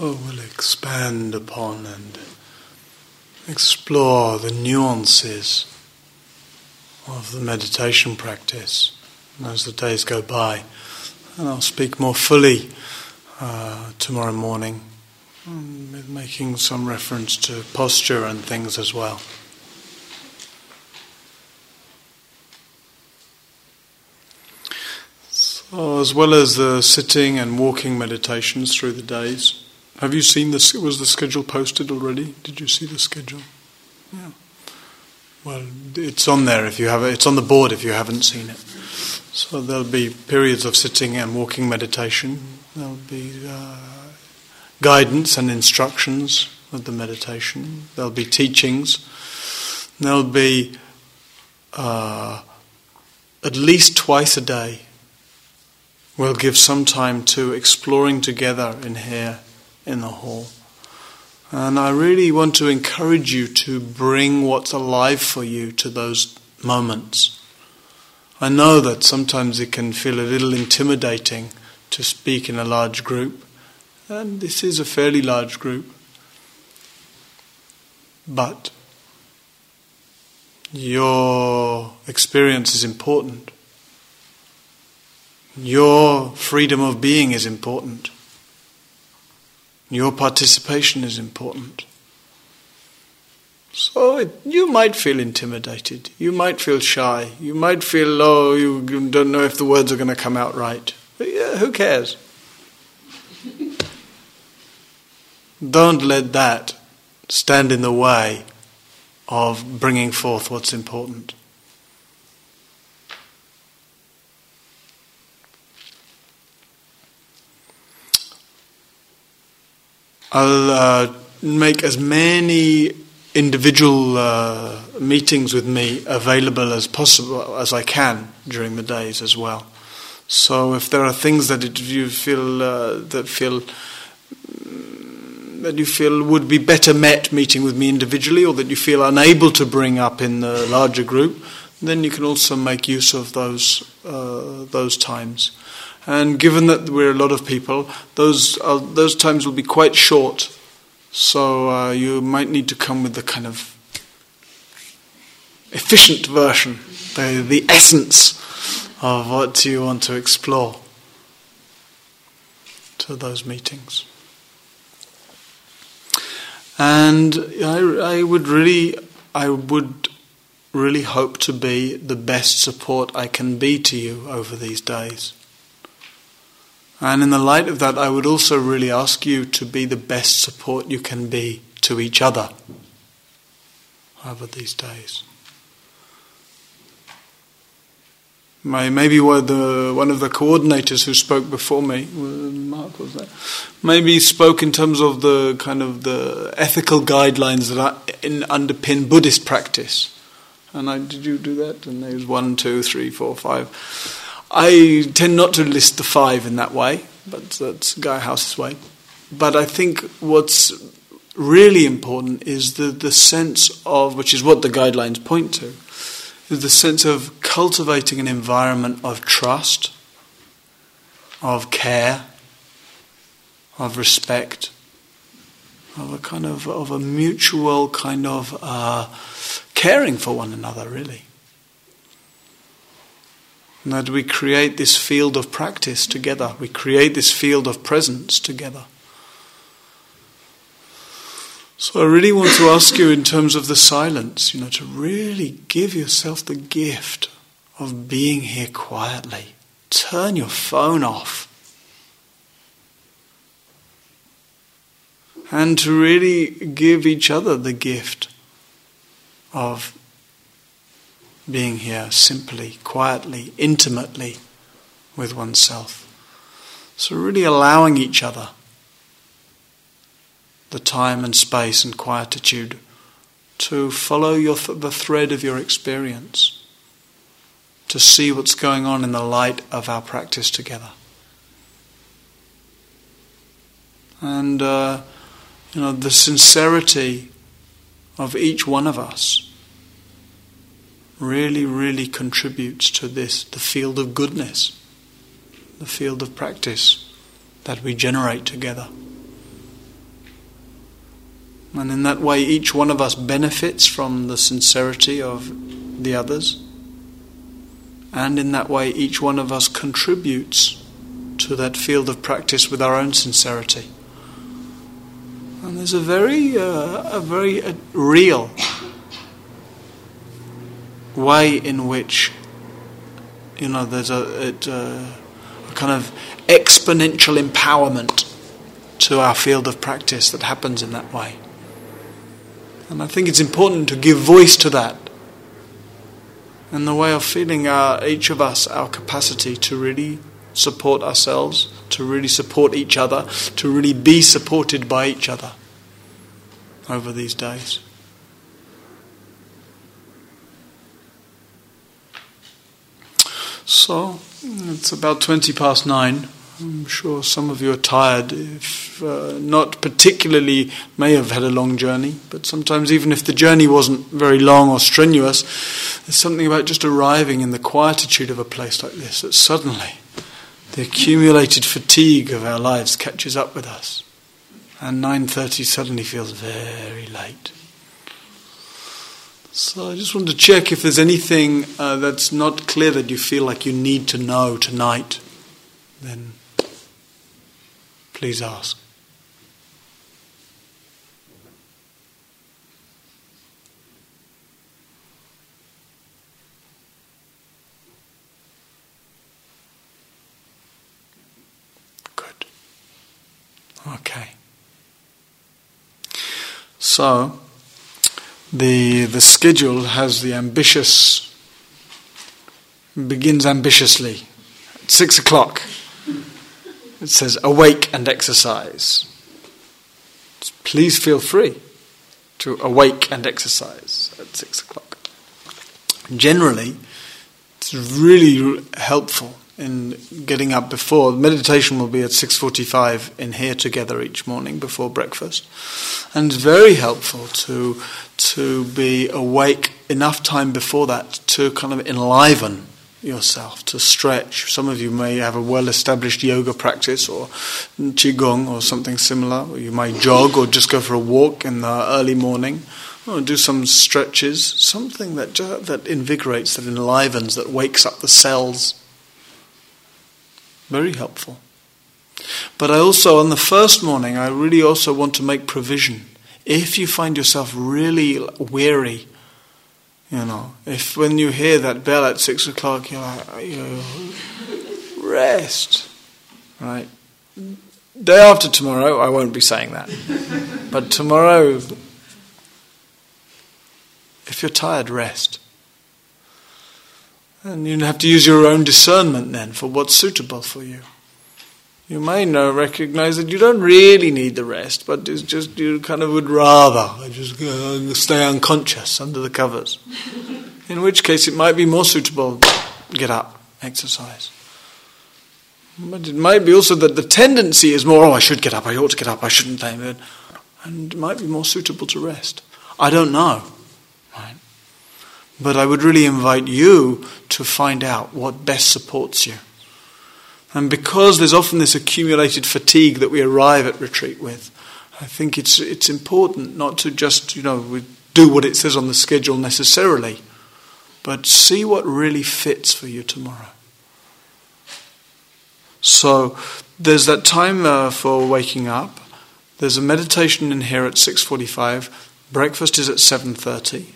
[SPEAKER 1] So we'll expand upon and explore the nuances of the meditation practice as the days go by. And I'll speak more fully uh, tomorrow morning, making some reference to posture and things as well. So, as well as the sitting and walking meditations through the days, have you seen this? Was the schedule posted already? Did you see the schedule? Yeah. Well, it's on there if you have it. It's on the board if you haven't seen it. So there'll be periods of sitting and walking meditation. There'll be uh, guidance and instructions of the meditation. There'll be teachings. There'll be uh, at least twice a day. We'll give some time to exploring together in here in the hall. And I really want to encourage you to bring what's alive for you to those moments. I know that sometimes it can feel a little intimidating to speak in a large group, and this is a fairly large group. But your experience is important. Your freedom of being is important. Your participation is important. So it, you might feel intimidated. You might feel shy. You might feel, oh, you don't know if the words are going to come out right. But yeah, who cares? don't let that stand in the way of bringing forth what's important. I'll uh, make as many individual uh, meetings with me available as possible as I can during the days as well. So if there are things that it, you feel uh, that feel that you feel would be better met meeting with me individually, or that you feel unable to bring up in the larger group, then you can also make use of those uh, those times. And given that we're a lot of people, those, those times will be quite short. So uh, you might need to come with the kind of efficient version, the, the essence of what you want to explore to those meetings. And I, I would really, I would really hope to be the best support I can be to you over these days. And in the light of that, I would also really ask you to be the best support you can be to each other over these days. maybe one, of the coordinators who spoke before me, Mark was that, maybe spoke in terms of the kind of the ethical guidelines that underpin Buddhist practice. And I did you do that? And there's one, two, three, four, five. I tend not to list the five in that way, but that's Gaia House's way. But I think what's really important is the, the sense of, which is what the guidelines point to, is the sense of cultivating an environment of trust, of care, of respect, of a kind of of a mutual kind of uh, caring for one another, really. And that we create this field of practice together. We create this field of presence together. So I really want to ask you in terms of the silence, you know, to really give yourself the gift of being here quietly. Turn your phone off. And to really give each other the gift of being here simply, quietly, intimately with oneself. So, really allowing each other the time and space and quietude to follow your th- the thread of your experience, to see what's going on in the light of our practice together. And, uh, you know, the sincerity of each one of us really, really contributes to this, the field of goodness, the field of practice that we generate together. And in that way, each one of us benefits from the sincerity of the others. And in that way, each one of us contributes to that field of practice with our own sincerity. And there's a very, uh, a very uh, real way in which, you know, there's a, uh, a kind of exponential empowerment to our field of practice that happens in that way. And I think it's important to give voice to that. And the way of feeling our, each of us our capacity to really support ourselves, to really support each other, to really be supported by each other over these days. So, it's about 20 past nine. I'm sure some of you are tired, if uh, not particularly, may have had a long journey, but sometimes, even if the journey wasn't very long or strenuous, there's something about just arriving in the quietude of a place like this that suddenly the accumulated fatigue of our lives catches up with us, and 9:30 suddenly feels very late. So I just want to check if there's anything uh, that's not clear that you feel like you need to know tonight. Then Please ask. Good. Okay. So, the the schedule has the ambitious begins ambitiously at six o'clock. It says, awake and exercise. Please feel free to awake and exercise at six o'clock. Generally, it's really helpful in getting up before meditation will be at 6:45 in here together each morning before breakfast and it's very helpful to to be awake enough time before that to kind of enliven yourself, to stretch. Some of you may have a well established yoga practice or qigong or something similar, or you might jog or just go for a walk in the early morning. Or do some stretches, something that, that invigorates, that enlivens, that wakes up the cells. Very helpful. But I also, on the first morning, I really also want to make provision. If you find yourself really weary, you know, if when you hear that bell at six o'clock, you're like, you rest, right? Day after tomorrow, I won't be saying that. but tomorrow, if you're tired, rest. And you have to use your own discernment then for what's suitable for you. You may know, recognize that you don't really need the rest, but it's just you kind of would rather just stay unconscious under the covers. In which case, it might be more suitable get up, exercise. But it might be also that the tendency is more, oh, I should get up, I ought to get up, I shouldn't. And it might be more suitable to rest. I don't know. Right? But I would really invite you to find out what best supports you. And because there's often this accumulated fatigue that we arrive at retreat with, I think it's, it's important not to just, you know, do what it says on the schedule necessarily, but see what really fits for you tomorrow. So there's that time uh, for waking up. There's a meditation in here at 6:45. Breakfast is at 7:30,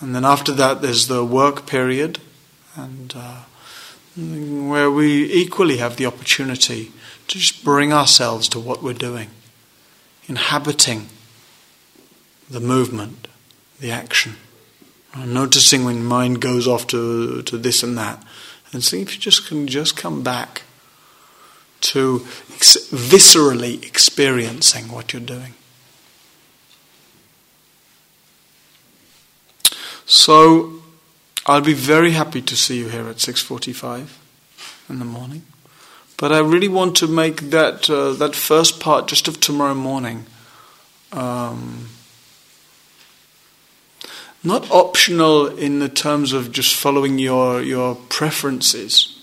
[SPEAKER 1] and then after that there's the work period, and uh, where we equally have the opportunity to just bring ourselves to what we're doing, inhabiting the movement, the action, noticing when mind goes off to, to this and that, and see if you just can just come back to ex- viscerally experiencing what you're doing. So I'll be very happy to see you here at 6:45 in the morning. But I really want to make that uh, that first part just of tomorrow morning um, not optional in the terms of just following your your preferences,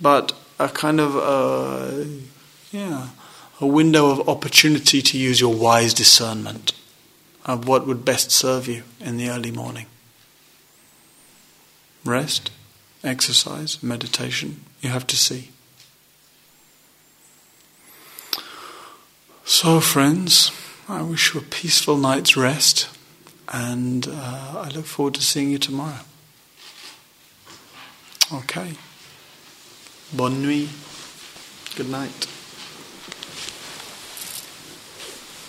[SPEAKER 1] but a kind of uh, yeah a window of opportunity to use your wise discernment of what would best serve you in the early morning. Rest, exercise, meditation, you have to see. So, friends, I wish you a peaceful night's rest, and uh, I look forward to seeing you tomorrow. Okay. Bonne nuit. Good night.